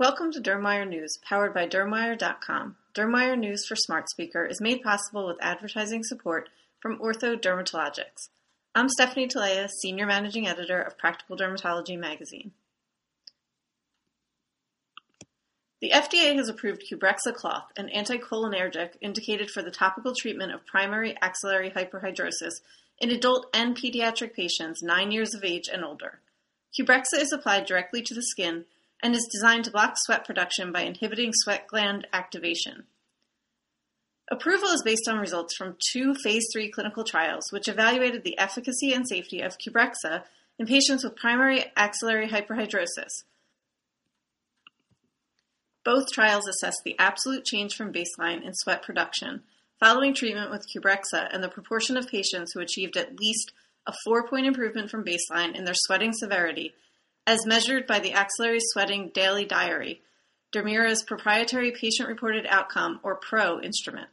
Welcome to Dermwire News, powered by Dermwire.com. Dermwire News for Smart Speaker is made possible with advertising support from Ortho Dermatologics. I'm Stephanie Talea, Senior Managing Editor of Practical Dermatology magazine. The FDA has approved Qbrexza cloth, an anticholinergic indicated for the topical treatment of primary axillary hyperhidrosis in adult and pediatric patients 9 years of age and older. Qbrexza is applied directly to the skin and is designed to block sweat production by inhibiting sweat gland activation. Approval is based on results from two phase 3 clinical trials which evaluated the efficacy and safety of Qbrexza in patients with primary axillary hyperhidrosis. Both trials assessed the absolute change from baseline in sweat production following treatment with Qbrexza and the proportion of patients who achieved at least a four point improvement from baseline in their sweating severity as measured by the Axillary Sweating Daily Diary, Dermira's proprietary patient-reported outcome, or PRO, instrument.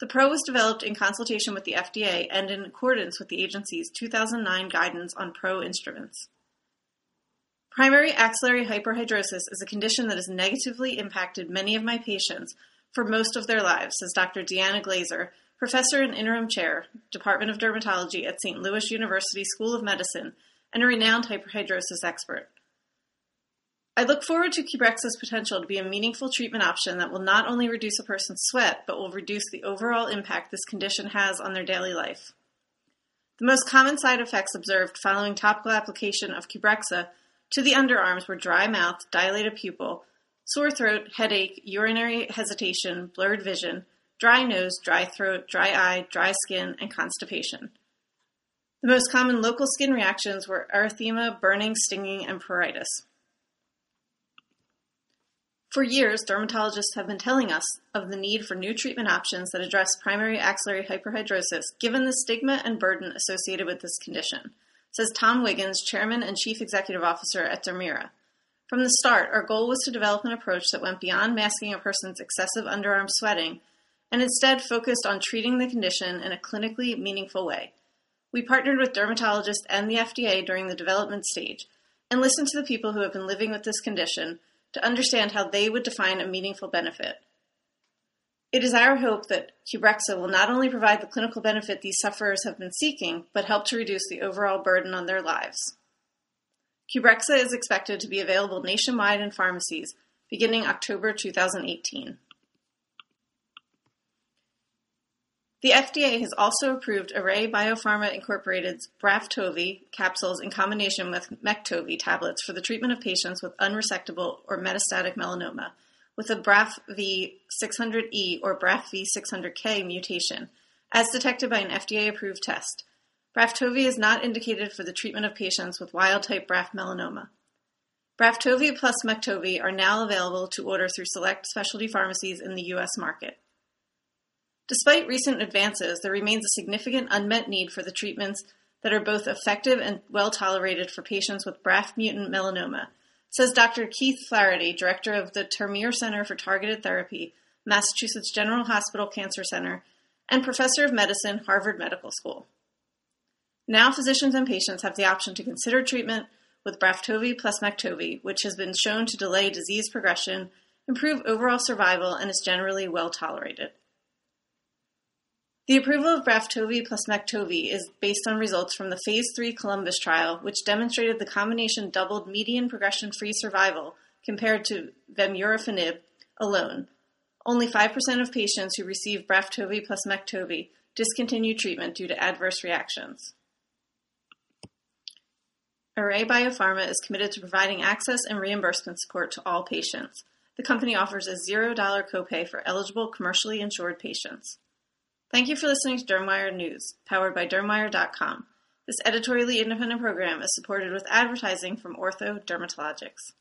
The PRO was developed in consultation with the FDA and in accordance with the agency's 2009 guidance on PRO instruments. Primary axillary hyperhidrosis is a condition that has negatively impacted many of my patients for most of their lives, says Dr. Dee Anna Glaser, professor and interim chair, Department of Dermatology at St. Louis University School of Medicine, and a renowned hyperhidrosis expert. I look forward to Qbrexza's potential to be a meaningful treatment option that will not only reduce a person's sweat, but will reduce the overall impact this condition has on their daily life. The most common side effects observed following topical application of Qbrexza to the underarms were dry mouth, dilated pupil, sore throat, headache, urinary hesitation, blurred vision, dry nose, dry throat, dry eye, dry skin, and constipation. The most common local skin reactions were erythema, burning, stinging, and pruritus. For years, dermatologists have been telling us of the need for new treatment options that address primary axillary hyperhidrosis, given the stigma and burden associated with this condition, says Tom Wiggans, Chairman and Chief Executive Officer at Dermira. From the start, our goal was to develop an approach that went beyond masking a person's excessive underarm sweating and instead focused on treating the condition in a clinically meaningful way. We partnered with dermatologists and the FDA during the development stage and listened to the people who have been living with this condition to understand how they would define a meaningful benefit. It is our hope that Qbrexza will not only provide the clinical benefit these sufferers have been seeking, but help to reduce the overall burden on their lives. Qbrexza is expected to be available nationwide in pharmacies beginning October 2018. The FDA has also approved Array BioPharma Incorporated's Braftovi capsules in combination with Mektovi tablets for the treatment of patients with unresectable or metastatic melanoma with a BRAF V600E or BRAF V600K mutation, as detected by an FDA-approved test. Braftovi is not indicated for the treatment of patients with wild-type BRAF melanoma. Braftovi plus Mektovi are now available to order through select specialty pharmacies in the U.S. market. Despite recent advances, there remains a significant unmet need for the treatments that are both effective and well tolerated for patients with BRAF mutant melanoma, says Dr. Keith Flaherty, director of the Termeer Center for Targeted Therapy, Massachusetts General Hospital Cancer Center, and professor of medicine, Harvard Medical School. Now, physicians and patients have the option to consider treatment with Braftovi plus Mektovi, which has been shown to delay disease progression, improve overall survival, and is generally well tolerated. The approval of Braftovi plus Mektovi is based on results from the phase 3 Columbus trial, which demonstrated the combination doubled median progression-free survival compared to vemurafenib alone. Only 5% of patients who received Braftovi plus Mektovi discontinued treatment due to adverse reactions. Array BioPharma is committed to providing access and reimbursement support to all patients. The company offers a $0 copay for eligible commercially insured patients. Thank you for listening to Dermwire News, powered by Dermwire.com. This editorially independent program is supported with advertising from Ortho Dermatologics.